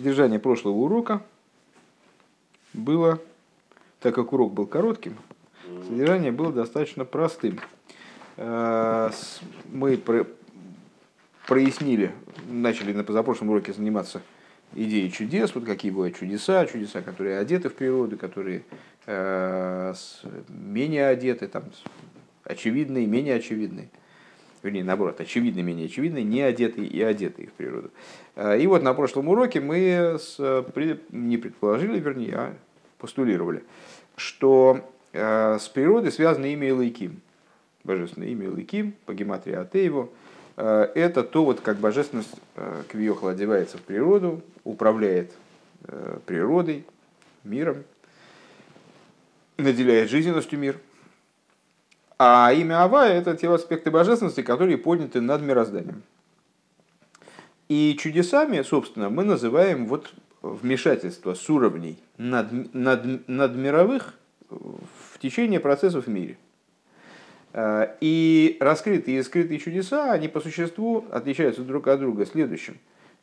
Содержание прошлого урока было, так как урок был коротким, содержание было достаточно простым. Э, мы прояснили, начали на позапрошлом уроке заниматься идеей чудес, вот какие бывают чудеса, чудеса, которые одеты в природу, которые э, менее одеты, там, очевидные, менее очевидные вернее, наоборот, очевидно, менее очевидно, не одетые и одетые в природу. А, и вот на прошлом уроке мы с, не предположили, вернее, а постулировали, что а, с природой связано имя Илайким, божественное имя Илайким, по гематрии Атееву, а, это то, вот, как божественность Квиохл одевается в природу, управляет природой, миром, наделяет жизненностью мир – а имя Авая – это те аспекты божественности, которые подняты над мирозданием. И чудесами, собственно, мы называем вот вмешательство с уровней над, над, надмировых в течение процессов в мире. А, и раскрытые и скрытые чудеса, они по существу отличаются друг от друга следующим.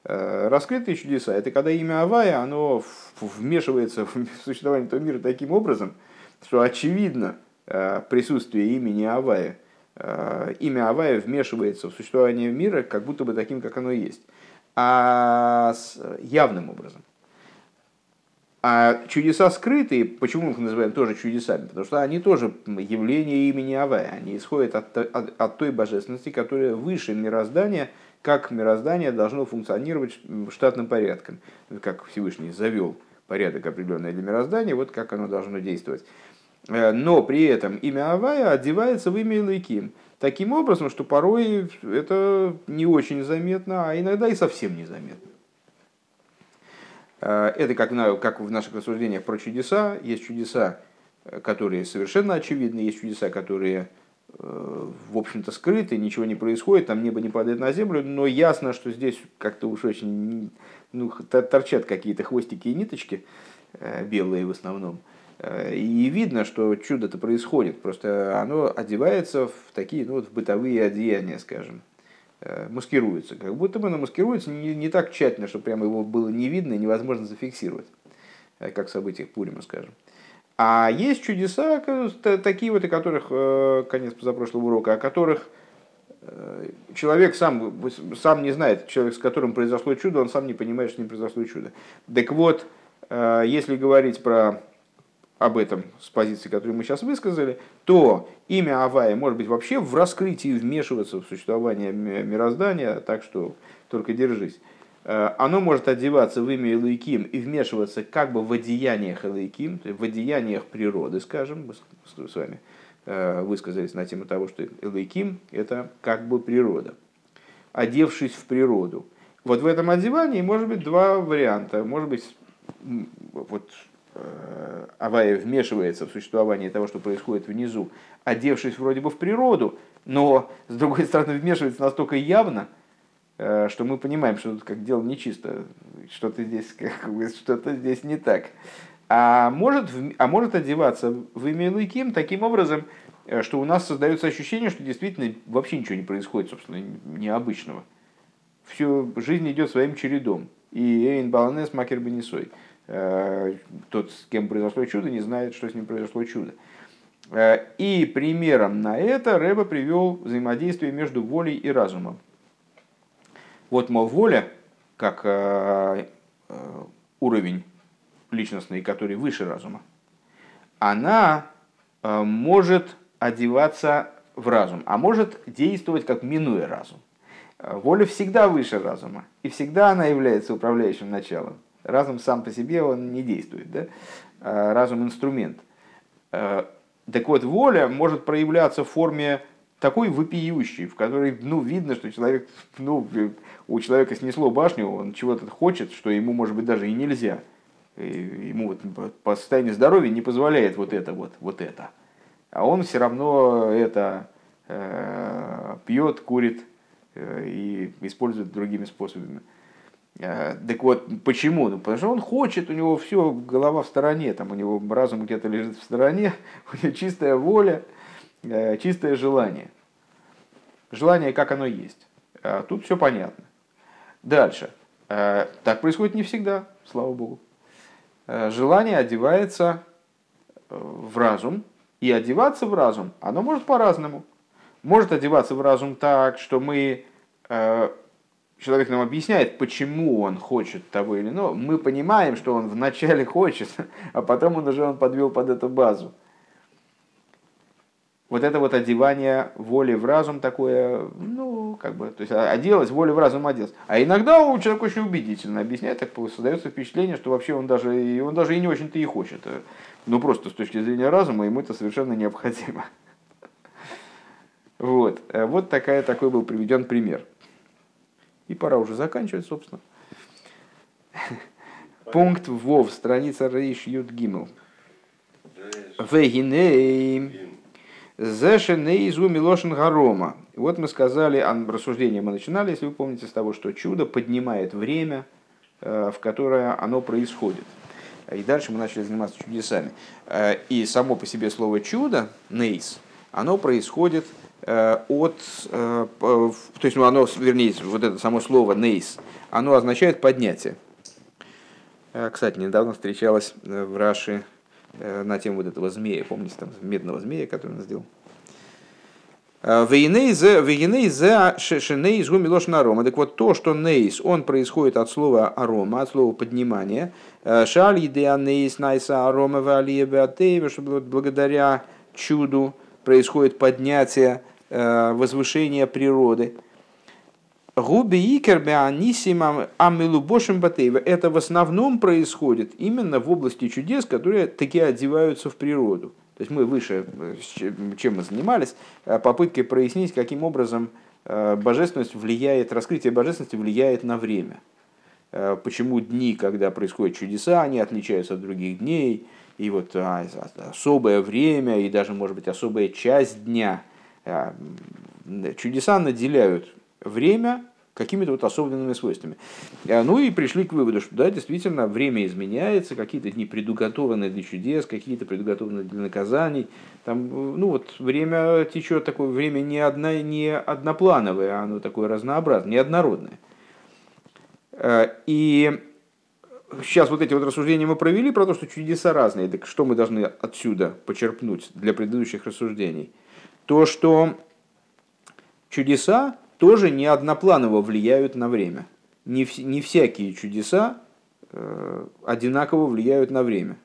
А, раскрытые чудеса – это когда имя Авая, оно вмешивается в существование этого мира таким образом, что очевидно, Э, присутствие имени Авая, э, имя Авая вмешивается в существование мира как будто бы таким, как оно есть, а с явным образом. А чудеса скрытые, почему мы их называем тоже чудесами? Потому что они тоже явление имени Авая, они исходят от, от, от той божественности, которая выше мироздания, как мироздание должно функционировать штатным порядком, как Всевышний завел порядок определенный для мироздания, вот как оно должно действовать. Э, но при этом имя Авая одевается в имя Илайким. Таким образом, что порой это не очень заметно, а иногда и совсем незаметно. Э, это как, как в наших рассуждениях про чудеса. Есть чудеса, э, которые совершенно очевидны, есть чудеса, которые в общем-то скрыты, ничего не происходит, там небо не падает на землю, но ясно, что здесь как-то уж очень ну, торчат какие-то хвостики и ниточки, белые в основном. Э, и видно, что чудо-то происходит, просто оно одевается в такие ну, вот в бытовые одеяния, скажем, э, маскируется. Как будто бы оно маскируется не, не так тщательно, чтобы прямо его было не видно и невозможно зафиксировать, э, как в событиях Пурима, скажем. А есть чудеса, такие вот, о которых, конец позапрошлого урока, о которых человек сам, сам не знает, человек, с которым произошло чудо, он сам не понимает, что не произошло чудо. Так вот, если говорить про об этом с позиции, которую мы сейчас высказали, то имя Авая может быть вообще в раскрытии вмешиваться в существование мироздания, так что только держись. Э, оно может одеваться в имя Элайким и вмешиваться как бы в одеяниях Элайким, в одеяниях природы, скажем, мы с вами э, высказались на тему того, что Элайким – это как бы природа. Одевшись в природу. Вот в этом одевании может быть два варианта. Может быть, вот Авая вмешивается в существование того, что происходит внизу, одевшись вроде бы в природу, но, с другой стороны, вмешивается настолько явно, э, что мы понимаем, что тут как дело нечисто, что-то здесь, как бы, что-то здесь не так. А может, а может одеваться в имя Лыким таким образом, э, что у нас создается ощущение, что действительно вообще ничего не происходит, собственно, необычного. Всю жизнь идет своим чередом. И Эйн Баланес Макер Бенисой. Э, тот, с кем произошло чудо, не знает, что с ним произошло чудо. Э, и примером на это Рэба привел взаимодействие между волей и разумом. Вот, мол, воля, как э, уровень личностный, который выше разума, она может одеваться в разум, а может действовать как минуя разум. Воля всегда выше разума, и всегда она является управляющим началом. Разум сам по себе он не действует, да? А разум инструмент. А, так вот, воля может проявляться в форме такой вопиющей, в которой ну, видно, что человек, ну, у человека снесло башню, он чего-то хочет, что ему, может быть, даже и нельзя. И ему вот по состоянию здоровья не позволяет вот это, вот, вот это. А он все равно это э, пьет, курит э, и использует другими способами. Э, так вот, почему? Ну, потому что он хочет, у него все, голова в стороне, там у него разум где-то лежит в стороне, у него чистая воля, э, чистое желание. Желание, как оно есть. А тут все понятно. Дальше. Так происходит не всегда, слава богу. Желание одевается в разум, и одеваться в разум, оно может по-разному. Может одеваться в разум так, что мы человек нам объясняет, почему он хочет того или иного, мы понимаем, что он вначале хочет, а потом он уже он подвел под эту базу. Вот это вот одевание воли в разум такое, ну, как бы, то есть оделась, воля в разум оделась. А иногда у человека очень убедительно объясняет, так создается впечатление, что вообще он даже, он даже и не очень-то и хочет. Ну, просто с точки зрения разума ему это совершенно необходимо. Вот, вот такая, такой был приведен пример. И пора уже заканчивать, собственно. Пункт ВОВ, страница Рейш Юд Гимл. Вегиней. Зешенейзу Милошин Гарома. Вот мы сказали, рассуждение мы начинали, если вы помните, с того, что чудо поднимает время, э, в которое оно происходит. И дальше мы начали заниматься чудесами. Э, и само по себе слово чудо, нейс, оно происходит от, э, то есть, ну, оно, вернее, вот это само слово нейс, оно означает поднятие. Э, кстати, недавно встречалась в Раши на тему вот этого змея, помните, там медного змея, который он сделал. Вейнейзе шенейз гумилош арома. Так вот, то, что нейс, он происходит от слова арома, от слова поднимания. Шаль едеа нейс найса арома валия беатеева, что благодаря чуду происходит поднятие, э, возвышение природы. Губи икер анисимам амилубошим батеева. Это в основном происходит именно в области чудес, которые такие одеваются в природу. То есть мы выше, э, чем мы занимались, э, попыткой прояснить, каким образом божественность влияет, раскрытие божественности влияет на время. Почему дни, когда происходят чудеса, они отличаются от других дней, и вот а, особое время, и даже, может быть, особая часть дня. А, чудеса наделяют время какими-то вот особенными свойствами. А, ну и пришли к выводу, что да, действительно, время изменяется, какие-то дни предуготованы для чудес, какие-то предуготованы для наказаний. Там, ну вот время течет такое время не, одно, не одноплановое, оно такое разнообразное, неоднородное. И сейчас вот эти вот рассуждения мы провели про то, что чудеса разные. Так что мы должны отсюда почерпнуть для предыдущих рассуждений? То, что чудеса тоже не однопланово влияют на время. Не, не всякие чудеса э, одинаково влияют на время.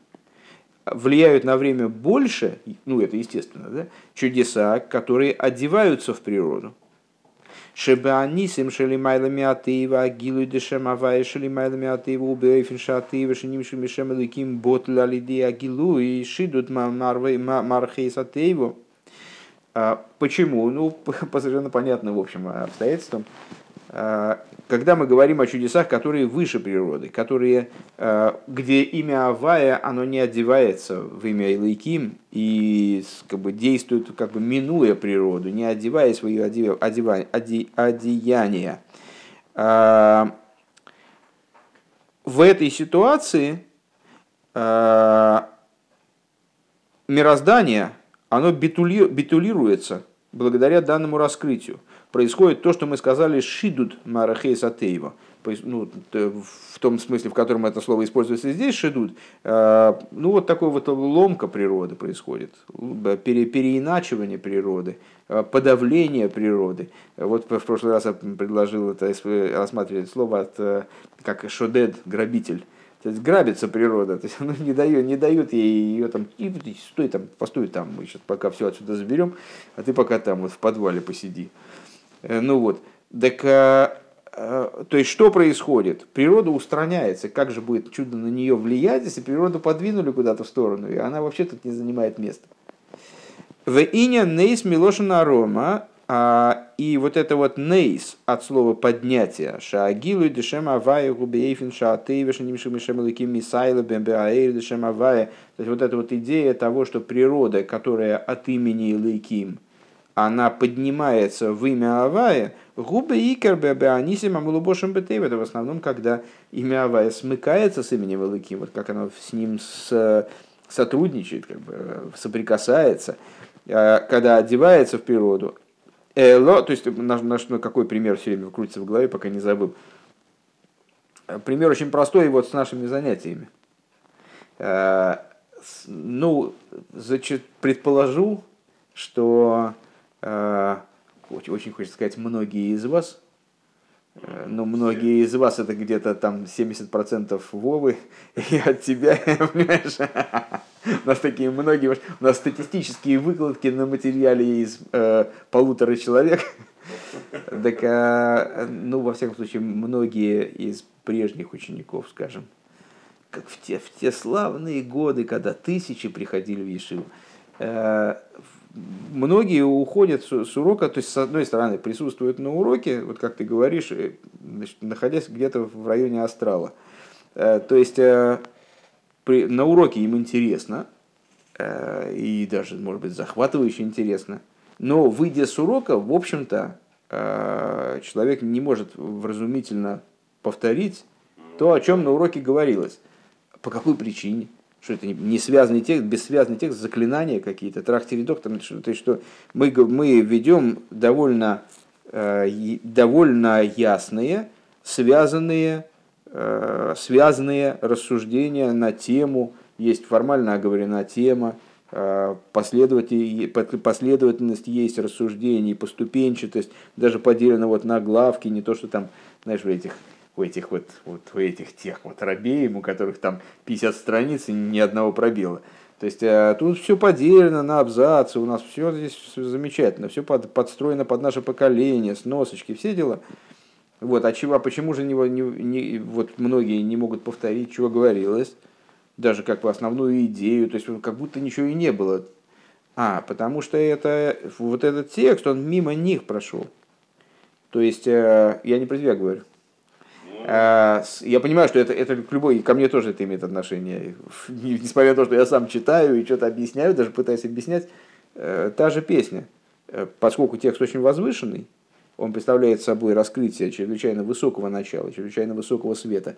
Влияют на время больше, ну это естественно, да, чудеса, которые одеваются в природу. Шебеанисим шелимайлами атеева, агилу дешем авая шелимайлами атеева, убеофин шатеева, шинимши мишем эликим ботля лиди агилу и шидут мархейс атееву. Почему? Ну, по совершенно понятным, в общем, обстоятельствам. А, когда мы говорим о чудесах, которые выше природы, которые, а, где имя Авая, оно не одевается в имя Илайким и как бы, действует, как бы минуя природу, не одевая свои одея, одея, одеяния. А, в этой ситуации мироздание, оно битулируется благодаря данному раскрытию происходит то, что мы сказали «шидут марахей сатеева». Ну, в том смысле, в котором это слово используется здесь, шидут, э, ну вот такой вот ломка природы происходит, пере, переиначивание природы, э, подавление природы. Вот в прошлый раз я предложил это рассматривать слово от, э, как шодед, грабитель. То есть грабится природа, то есть она не дает, не дают ей ее там, и, стой там, постой там, мы сейчас пока все отсюда заберем, а ты пока там вот в подвале посиди. Э, ну вот, так, э, э, то есть что происходит? Природа устраняется. Как же будет чудо на нее влиять, если природу подвинули куда-то в сторону, и она вообще тут не занимает места? В иня нейс милошина рома, а, и вот это вот нейс от слова поднятие, шаагилу дешем авая губейфин шаатейвеш нимшим мишем лыким мисайла бембеаэйр дешем авая. То есть вот эта вот идея того, что природа, которая от имени лыким, она поднимается в имя Авая, губы икер беанисим амулубошим бетейв. Это в основном, когда имя Авая смыкается с именем Великим, вот как оно с ним с, сотрудничает, как бы соприкасается, а, когда одевается в природу. Эло, то есть, наш, наш, ну, какой пример все время крутится в голове, пока не забыл. пример очень простой вот с нашими занятиями. Ну, предположу, что очень хочется сказать, многие из вас. Э, но многие из вас это где-то там 70% Вовы, и от тебя, понимаешь, у нас такие многие, у нас статистические выкладки на материале из э, полутора человек, так, а, ну, во всяком случае, многие из прежних учеников, скажем, как в те, в те славные годы, когда тысячи приходили в Ешиву, э, многие уходят с урока, то есть, с одной стороны, присутствуют на уроке, вот как ты говоришь, э, значит, находясь где-то в районе астрала. Э, то есть, э, при, на уроке им интересно, и даже, может быть, захватывающе интересно, но выйдя с урока, в общем-то, человек не может вразумительно повторить то, о чем на уроке говорилось. По какой причине? Что это не связанный текст, бессвязный текст, заклинания какие-то, трахтеридок, там, что, то есть, что мы, мы ведем довольно, э, довольно ясные, связанные, э, связанные рассуждения на тему, есть формально оговорена тема, э, последовательность есть рассуждений, поступенчатость, даже поделена вот на главки, не то, что там, знаешь, в этих у этих вот, вот у этих тех вот рабеем, у которых там 50 страниц и ни одного пробела. То есть а, тут все поделено на абзацы, у нас все здесь замечательно, все под, подстроено под наше поколение, сносочки, все дела. Вот, а чего, почему же не, не, не, вот многие не могут повторить, чего говорилось, даже как бы основную идею, то есть как будто ничего и не было. А, потому что это, вот этот текст, он мимо них прошел. То есть, э, я не про тебя говорю. А, я понимаю, что это, это к любой, ко мне тоже это имеет отношение. Несмотря на то, что я сам читаю и что-то объясняю, даже пытаюсь объяснять, э, та же песня. Э, поскольку текст очень возвышенный, он представляет собой раскрытие чрезвычайно высокого начала, чрезвычайно высокого света,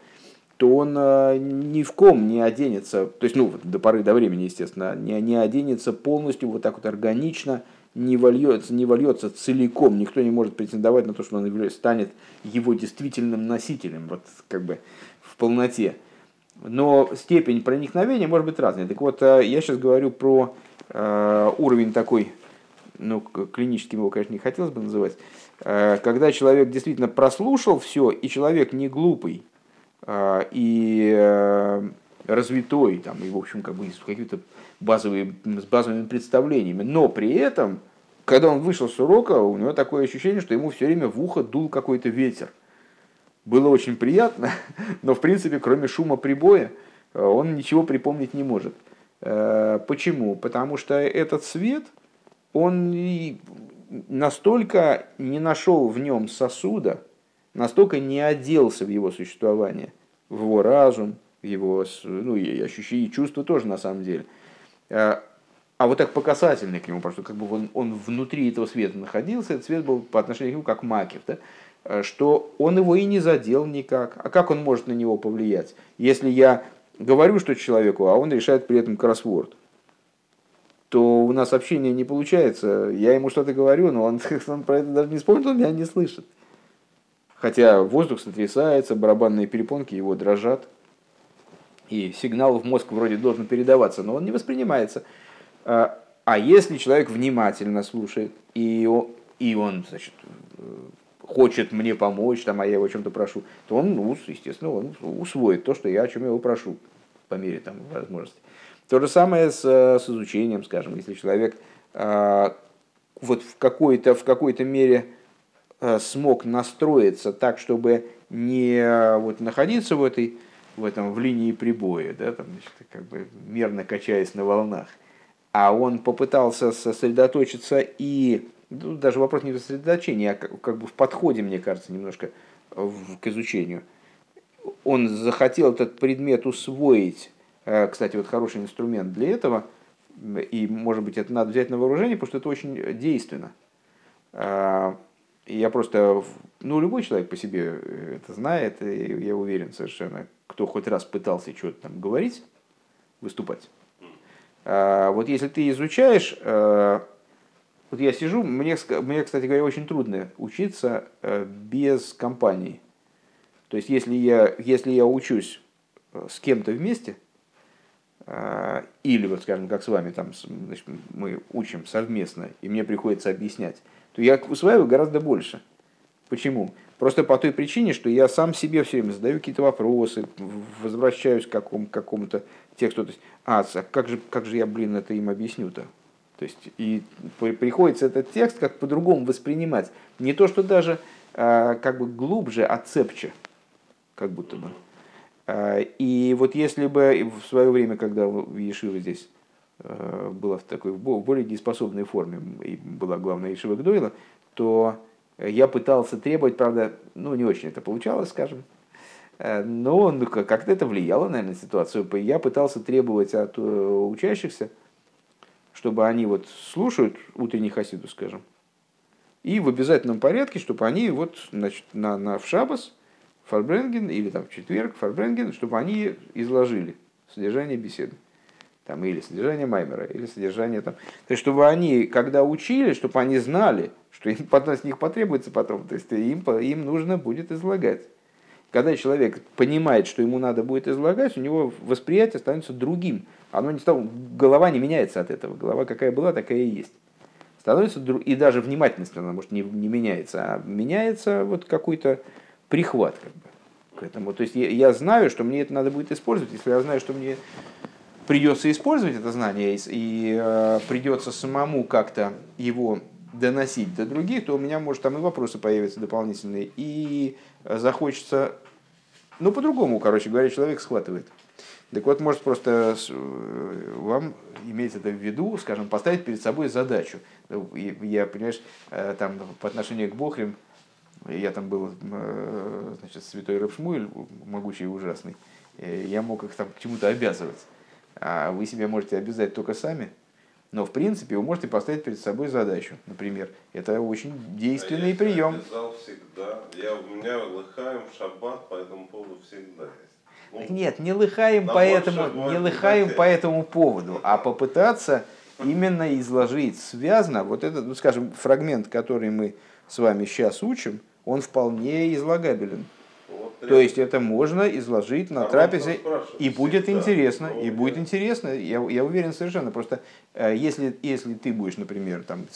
то он э, ни в ком не оденется, то есть, ну, до поры до времени, естественно, не, не оденется полностью вот так вот органично, не вольется, не вольется целиком, никто не может претендовать на то, что он станет его действительным носителем, вот как бы в полноте. Но степень проникновения может быть разной. Так вот, э, я сейчас говорю про э, уровень такой, ну, клиническим его, конечно, не хотелось бы называть, э, когда человек действительно прослушал все, и человек не глупый, и развитой, там, и, в общем, как бы с какими-то базовыми, с базовыми представлениями. Но при этом, когда он вышел с урока, у него такое ощущение, что ему все время в ухо дул какой-то ветер. Было очень приятно, но, в принципе, кроме шума прибоя, он ничего припомнить не может. Э, почему? Потому что этот свет, он настолько не нашел в нем сосуда, настолько не оделся в его существование, в его разум, его ну, и ощущения, и чувства тоже на самом деле. А, а вот так по касательной к нему, потому что как бы он, он внутри этого света находился, этот свет был по отношению к нему как макев, да? А, что он его и не задел никак. А как он может на него повлиять? Если я говорю что человеку, а он решает при этом кроссворд, то у нас общение не получается. Я ему что-то говорю, но он, он про это даже не вспомнит, он меня не слышит. Хотя воздух сотрясается, барабанные перепонки его дрожат и сигнал в мозг вроде должен передаваться, но он не воспринимается. А, а если человек внимательно слушает, и он, и он значит, хочет мне помочь, там, а я его о чем-то прошу, то он, ну, естественно, он усвоит то, что я о чем его прошу, по мере там, возможности. То же самое с, с изучением, скажем, если человек а, вот в какой-то в какой-то мере а, смог настроиться так, чтобы не вот, находиться в этой в этом в линии прибоя, да, там, значит, как бы мерно качаясь на волнах. А он попытался сосредоточиться и ну, даже вопрос не в сосредоточении, а как, бы в подходе, мне кажется, немножко в, к изучению. Он захотел этот предмет усвоить. Э, кстати, вот хороший инструмент для этого, и, может быть, это надо взять на вооружение, потому что это очень действенно. Я просто, ну, любой человек по себе это знает, и я уверен совершенно, кто хоть раз пытался что-то там говорить, выступать. А, вот если ты изучаешь, а, вот я сижу, мне, мне, кстати говоря, очень трудно учиться а, без компании. То есть, если я, если я учусь э, с кем-то вместе, э, или вот, скажем, как с вами, там, значит, мы учим совместно, и мне приходится объяснять, то я усваиваю гораздо больше. Почему? Просто по той причине, что я сам себе все время задаю какие-то вопросы, возвращаюсь к какому- какому-то тексту. То есть, а, как же, как же я, блин, это им объясню-то? То есть, и приходится этот текст как по-другому воспринимать. Не то, что даже а, как бы глубже, а цепче, как будто бы. А, и вот если бы в свое время, когда Ешива здесь а, была в такой в более дееспособной форме и была главная Ешива Гдойла, то я пытался требовать, правда, ну не очень это получалось, скажем, но ну, как-то это влияло, наверное, на ситуацию. Я пытался требовать от э, учащихся, чтобы они вот слушают утренний хасиду, скажем, и в обязательном порядке, чтобы они вот значит, на, на, в шабас, фарбренген, или там в четверг, фарбренген, чтобы они изложили содержание беседы. Там, или содержание Маймера, или содержание там. То есть, чтобы они, когда учили, чтобы они знали, что им с них потребуется потом, то есть им, им нужно будет излагать. Когда человек понимает, что ему надо будет излагать, у него восприятие становится другим. Оно не стало, голова не меняется от этого. Голова какая была, такая и есть становится, и даже внимательность она, может, не, не меняется, а меняется вот какой-то прихват как бы, к этому. То есть я, я знаю, что мне это надо будет использовать, если я знаю, что мне придется использовать это знание и, э, придется самому как-то его доносить до других, то у меня, может, там и вопросы появятся дополнительные, и захочется, ну, по-другому, короче говоря, человек схватывает. Так вот, может просто э, вам иметь это в виду, скажем, поставить перед собой задачу. Я, понимаешь, э, там по отношению к Бохрим, я там был, э, значит, святой Рабшмуэль, могучий и ужасный, я мог их там к чему-то обязывать. А вы себя можете обязать только сами, но в принципе вы можете поставить перед собой задачу, например. Это очень действенный а прием. Я всегда. Я, у меня лыхаем в шаббат по этому поводу всегда есть. Так нет, не лыхаем, по этому, не лыхаем по этому поводу, а попытаться именно изложить связано, вот этот, ну, скажем, фрагмент, который мы с вами сейчас учим, он вполне излагабелен. То есть это можно изложить на а трапезе, и будет всегда. интересно, и будет интересно, я, я уверен совершенно. Просто э, если, если ты будешь, например, там,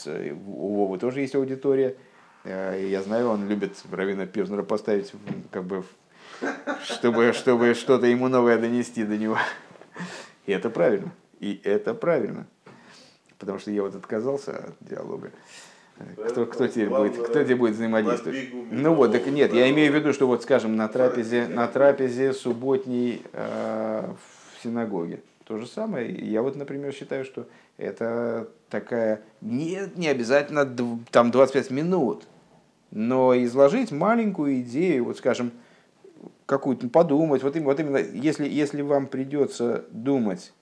у Вовы тоже есть аудитория, э, я знаю, он любит Равина Пирзнера поставить как бы чтобы, чтобы что-то ему новое донести до него. И это правильно. И это правильно. Потому что я вот отказался от диалога. Кто, кто, тебе будет, кто тебе будет взаимодействовать? Ну вот, так нет, я имею в виду, что вот, скажем, на трапезе, на трапезе субботней э, в синагоге. То же самое. Я вот, например, считаю, что это такая, не, не обязательно там 25 минут, но изложить маленькую идею, вот, скажем, какую-то подумать. Вот, вот именно, если, если вам придется думать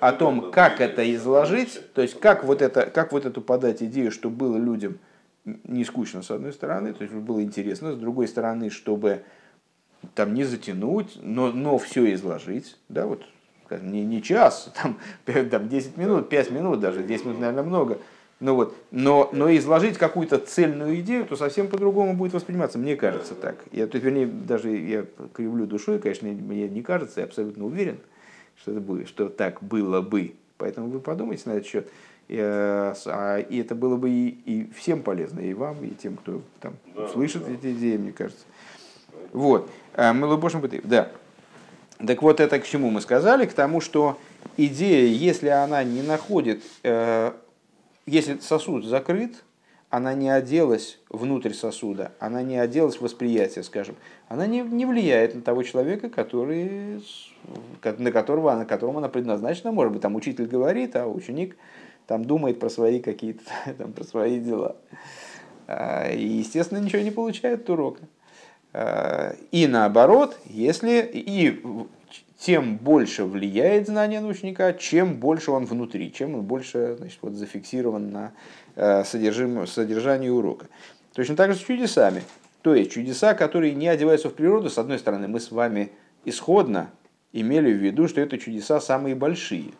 о том, как это изложить, то есть как вот, это, как вот эту подать идею, чтобы было людям не скучно с одной стороны, то есть было интересно, с другой стороны, чтобы там не затянуть, но, но все изложить, да, вот не, не час, там, там 10 минут, 5 минут даже, 10 минут, наверное, много, ну вот, но, но изложить какую-то цельную идею, то совсем по-другому будет восприниматься, мне кажется так. Я, то есть, вернее, даже я кривлю душой, конечно, мне не кажется, я абсолютно уверен, что это будет, что так было бы. Поэтому вы подумайте на этот счет. И, а, и это было бы и, и всем полезно, и вам, и тем, кто там да, слышит да. эти идеи, мне кажется. Вот. А, мы лобошим Да. Так вот, это к чему мы сказали? К тому, что идея, если она не находит э, если сосуд закрыт, она не оделась внутрь сосуда, она не оделась в восприятие, скажем, она не, не влияет на того человека, который, на, которого, на котором она предназначена. Может быть, там учитель говорит, а ученик там думает про свои какие-то, там, про свои дела. А, и, естественно, ничего не получает от урока. А, и наоборот, если и тем больше влияет знание на ученика, чем больше он внутри, чем он больше значит, вот, зафиксирован на э, содержании урока. Точно так же с чудесами. То есть чудеса, которые не одеваются в природу, с одной стороны, мы с вами исходно имели в виду, что это чудеса самые большие.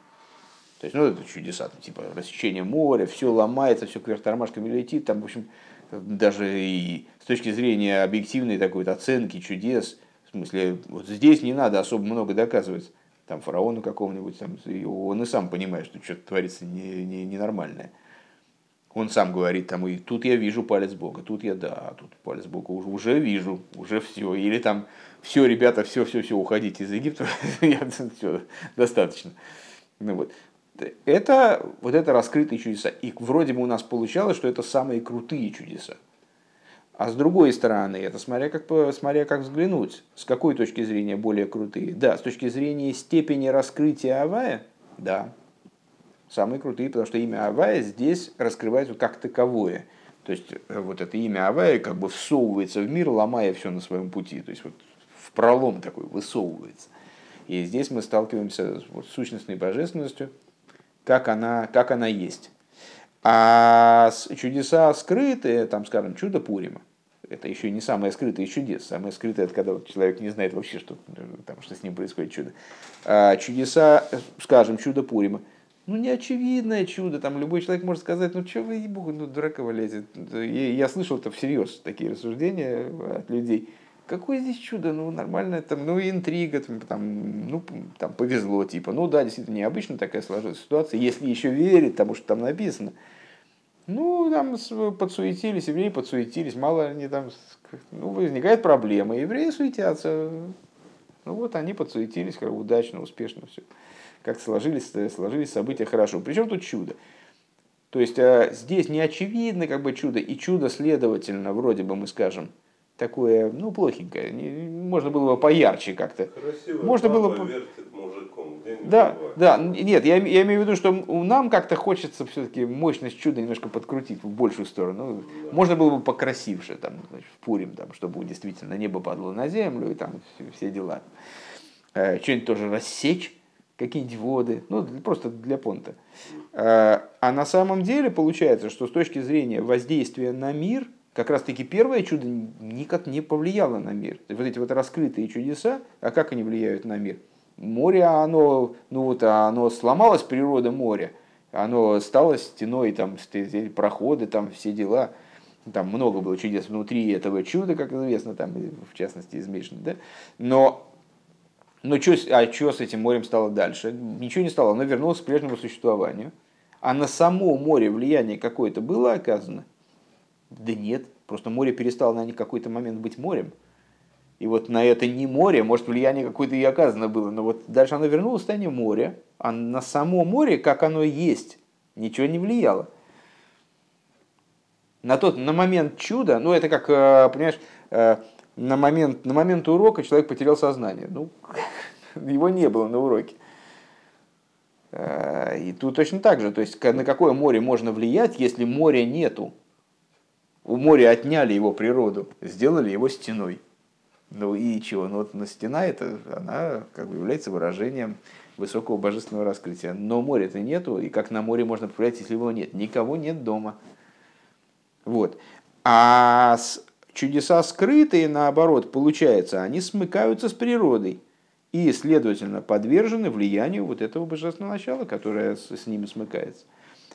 То есть, ну, это чудеса, типа рассечение моря, все ломается, все кверх тормашками летит, там, в общем, даже и с точки зрения объективной такой оценки чудес, В смысле, вот здесь не надо особо много доказывать там фараону какому-нибудь, там, он и сам понимает, что что-то творится ненормальное. Не, не. Он сам говорит, там, и тут я вижу палец Бога, тут я, да, тут палец Бога уже, уже вижу, уже все. Или там, все, ребята, все, все, все, уходите из Египта, все, достаточно. Ну, вот. Это, вот это раскрытые чудеса. И вроде бы у нас получалось, что это самые крутые чудеса. А с другой стороны, это смотря как, смотря как взглянуть, с какой точки зрения более крутые. Да, с точки зрения степени раскрытия Авая, да, самые крутые, потому что имя Авая здесь раскрывается как таковое. То есть э, вот это имя Авая как бы всовывается в мир, ломая все на своем пути. То есть вот в пролом такой высовывается. И здесь мы сталкиваемся с вот, сущностной божественностью, как она, как она есть. А чудеса скрытые, там, скажем, чудо Пурима, это еще не самое скрытое чудес. Самое скрытое, это когда человек не знает вообще, что, там, что с ним происходит чудо. А чудеса, скажем, чудо Пурима – ну, не очевидное чудо, там любой человек может сказать, ну, что вы, ебу, ну, дурака лезет. Я, я слышал это всерьез, такие рассуждения от людей. Какое здесь чудо, ну, нормально, там, ну, интрига, там, ну, там, повезло, типа, ну, да, действительно, необычно такая сложилась ситуация, если еще верить тому, что там написано. Ну, там подсуетились, евреи подсуетились, мало они там, ну, возникает проблема, евреи суетятся. Ну, вот они подсуетились, как удачно, успешно все как сложились, э, сложились события хорошо. Причем тут чудо? То есть э, здесь не очевидно как бы чудо, и чудо, следовательно, вроде бы мы скажем, такое, ну, плохенькое. Можно было бы поярче как-то. Красиво, можно было бы... мужиком. Да, да, нет, я, я имею в виду, что нам как-то хочется все-таки мощность чуда немножко подкрутить в большую сторону. Да. Можно было бы покрасивше, там, значит, Пурим, там, чтобы действительно небо падало на землю и там все, все дела. Э, что-нибудь тоже рассечь какие-нибудь воды, ну, просто для понта. А, а на самом деле получается, что с точки зрения воздействия на мир, как раз-таки первое чудо никак не повлияло на мир. Вот эти вот раскрытые чудеса, а как они влияют на мир? Море, оно, ну вот, оно сломалось, природа моря, оно стало стеной, там, проходы, там, все дела. Там много было чудес внутри этого чуда, как известно, там, в частности, из Мишны, да? Но но что, а что с этим морем стало дальше? Ничего не стало, оно вернулось к прежнему существованию. А на само море влияние какое-то было оказано? Да нет, просто море перестало на какой-то момент быть морем. И вот на это не море, может, влияние какое-то и оказано было, но вот дальше оно вернулось в состояние моря, а на само море, как оно есть, ничего не влияло. На тот, на момент чуда, ну это как, э, понимаешь, э, на момент, на момент урока человек потерял сознание. Ну, его не было на уроке. Э, и тут точно так же. То есть, на какое море можно влиять, если моря нету? У моря отняли его природу, сделали его стеной. Ну и чего? Ну вот на стена это, она как бы является выражением высокого божественного раскрытия. Но моря-то нету, и как на море можно повлиять, если его нет? Никого нет дома. Вот. А чудеса скрытые, наоборот, получается, они смыкаются с природой и, следовательно, подвержены влиянию вот этого божественного начала, которое с, с ними смыкается.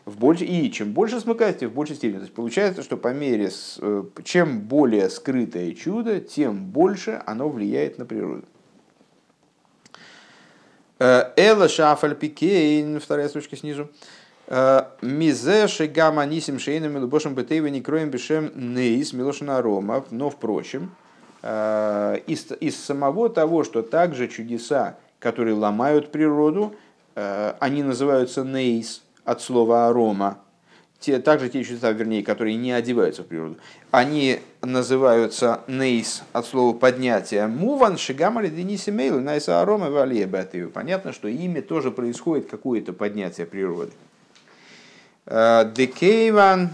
В больше, и чем больше смыкается, тем в большей степени. То есть получается, что по мере, э, чем более скрытое чудо, тем больше оно влияет на природу. Э, Эла Шафаль Пикейн, вторая строчка снизу. Мизе шигама нисим шейном милубошем бетейва не кроем бешем нейс милошина рома. Но, впрочем, э, из, из самого того, что также чудеса, которые ломают природу, э, они называются нейс от слова арома, те, также те чудеса, вернее, которые не одеваются в природу, они называются нейс от слова поднятие. Муван шигамали дениси мейлу найса арома валия Понятно, что ими тоже происходит какое-то поднятие природы. Декейван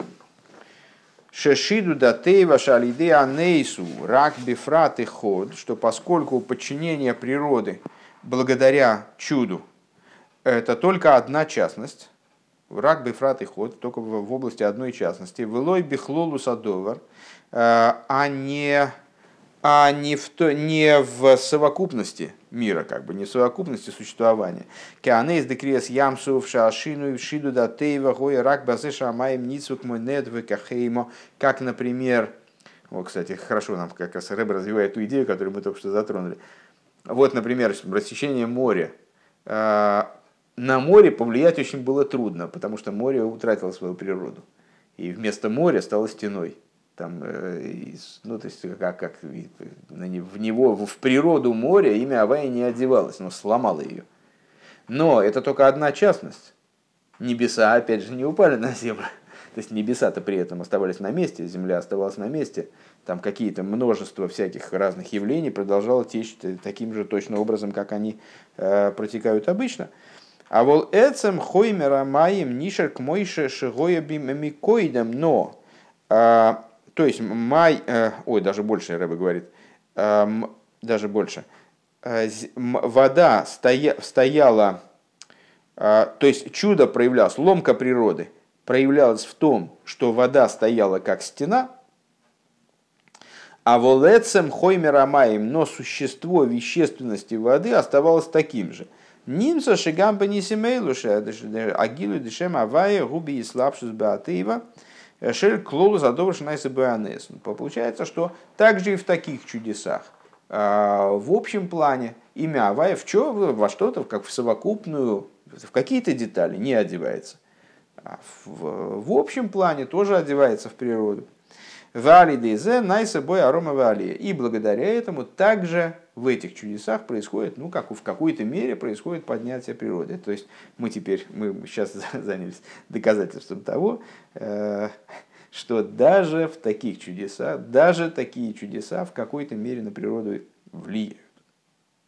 Шешиду датейва шалиде анейсу рак бифрат и ход, что поскольку подчинение природы благодаря чуду это только одна частность, рак бифрат и ход, только в области одной частности, вылой бихлолу садовар, а не а не в, то, не в совокупности мира, как бы не совокупности существования. Кеанейс декрес ямсу в шашину и шиду датейва гоя рак базы шамаем ницук монет в кахеймо, как, например, Вот, кстати, хорошо нам как раз Рэб развивает ту идею, которую мы только что затронули. Вот, например, рассечение моря. А, на море повлиять очень было трудно, потому что море утратило свою природу. И вместо моря стало стеной. Там, э, ну, то есть, как, как в него, в природу моря имя Авая не одевалось, но сломало ее. Но это только одна частность. Небеса, опять же, не упали на землю. То есть небеса-то при этом оставались на месте, земля оставалась на месте. Там какие-то множество всяких разных явлений продолжало течь таким же точно образом, как они э, протекают обычно. А вол эцем хоймера маем нишер к мойше шигоя микоидом, но, э, то есть май, э, ой, даже больше Рэбе говорит, э, даже больше, э, вода стоя, стояла, то есть чудо проявлялось, ломка природы – проявлялась в том, что вода стояла как стена, а волецем хоймерамаем, но существо вещественности воды оставалось таким же. Нимса шигамба нисимейлуша, агилу дешем авая губи и слабшус беатеева, шель клол задовыш найса беанес. Получается, что также и в таких чудесах, а, в общем плане, имя Авая в чё, во что-то, как в совокупную, в какие-то детали не одевается. А в, в общем плане тоже одевается в природу. Вали дейзе найса бой арома вали. И благодаря этому также в этих чудесах происходит, ну, как в какой-то мере происходит поднятие природы. То есть мы теперь, мы сейчас занялись доказательством того, э, что даже в таких чудесах, даже такие чудеса в какой-то мере на природу влияют.